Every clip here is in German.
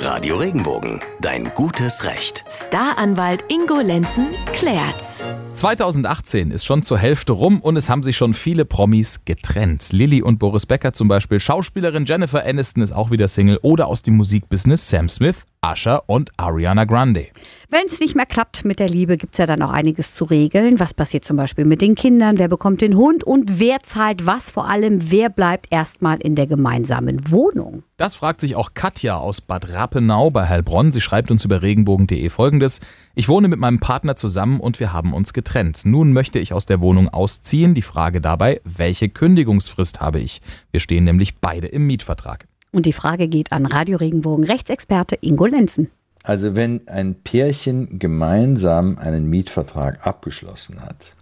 Radio Regenbogen, dein gutes Recht. Staranwalt Ingo Lenzen klärt's. 2018 ist schon zur Hälfte rum und es haben sich schon viele Promis getrennt. Lilly und Boris Becker zum Beispiel, Schauspielerin Jennifer Aniston ist auch wieder Single oder aus dem Musikbusiness Sam Smith, Usher und Ariana Grande. Wenn es nicht mehr klappt mit der Liebe, gibt es ja dann auch einiges zu regeln. Was passiert zum Beispiel mit den Kindern? Wer bekommt den Hund? Und wer zahlt was? Vor allem, wer bleibt erstmal in der gemeinsamen Wohnung? Das fragt sich auch Katja aus Bad Rappenau bei Heilbronn. Sie schreibt uns über regenbogen.de folgendes. Ich wohne mit meinem Partner zusammen und wir haben uns getrennt. Nun möchte ich aus der Wohnung ausziehen. Die Frage dabei, welche Kündigungsfrist habe ich? Wir stehen nämlich beide im Mietvertrag. Und die Frage geht an Radio Regenbogen Rechtsexperte Ingo Lenzen. Also wenn ein Pärchen gemeinsam einen Mietvertrag abgeschlossen hat,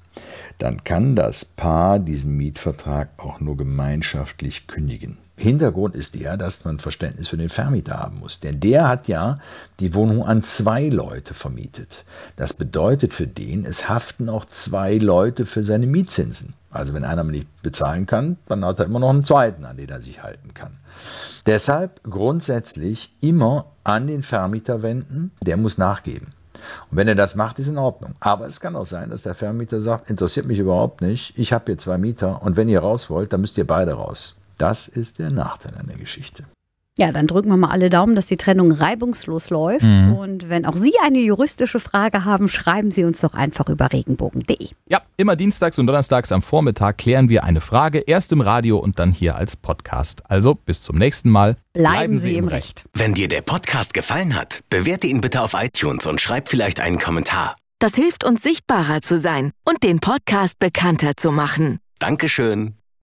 dann kann das Paar diesen Mietvertrag auch nur gemeinschaftlich kündigen. Hintergrund ist der, dass man Verständnis für den Vermieter haben muss. Denn der hat ja die Wohnung an zwei Leute vermietet. Das bedeutet für den, es haften auch zwei Leute für seine Mietzinsen. Also wenn einer nicht bezahlen kann, dann hat er immer noch einen zweiten, an den er sich halten kann. Deshalb grundsätzlich immer an den Vermieter wenden, der muss nachgeben. Und wenn er das macht, ist in Ordnung. Aber es kann auch sein, dass der Vermieter sagt, interessiert mich überhaupt nicht, ich habe hier zwei Mieter und wenn ihr raus wollt, dann müsst ihr beide raus. Das ist der Nachteil an der Geschichte. Ja, dann drücken wir mal alle Daumen, dass die Trennung reibungslos läuft. Mhm. Und wenn auch Sie eine juristische Frage haben, schreiben Sie uns doch einfach über regenbogen.de. Ja, immer dienstags und donnerstags am Vormittag klären wir eine Frage, erst im Radio und dann hier als Podcast. Also bis zum nächsten Mal. Bleiben, Bleiben Sie, Sie im Recht. Wenn dir der Podcast gefallen hat, bewerte ihn bitte auf iTunes und schreib vielleicht einen Kommentar. Das hilft uns sichtbarer zu sein und den Podcast bekannter zu machen. Dankeschön.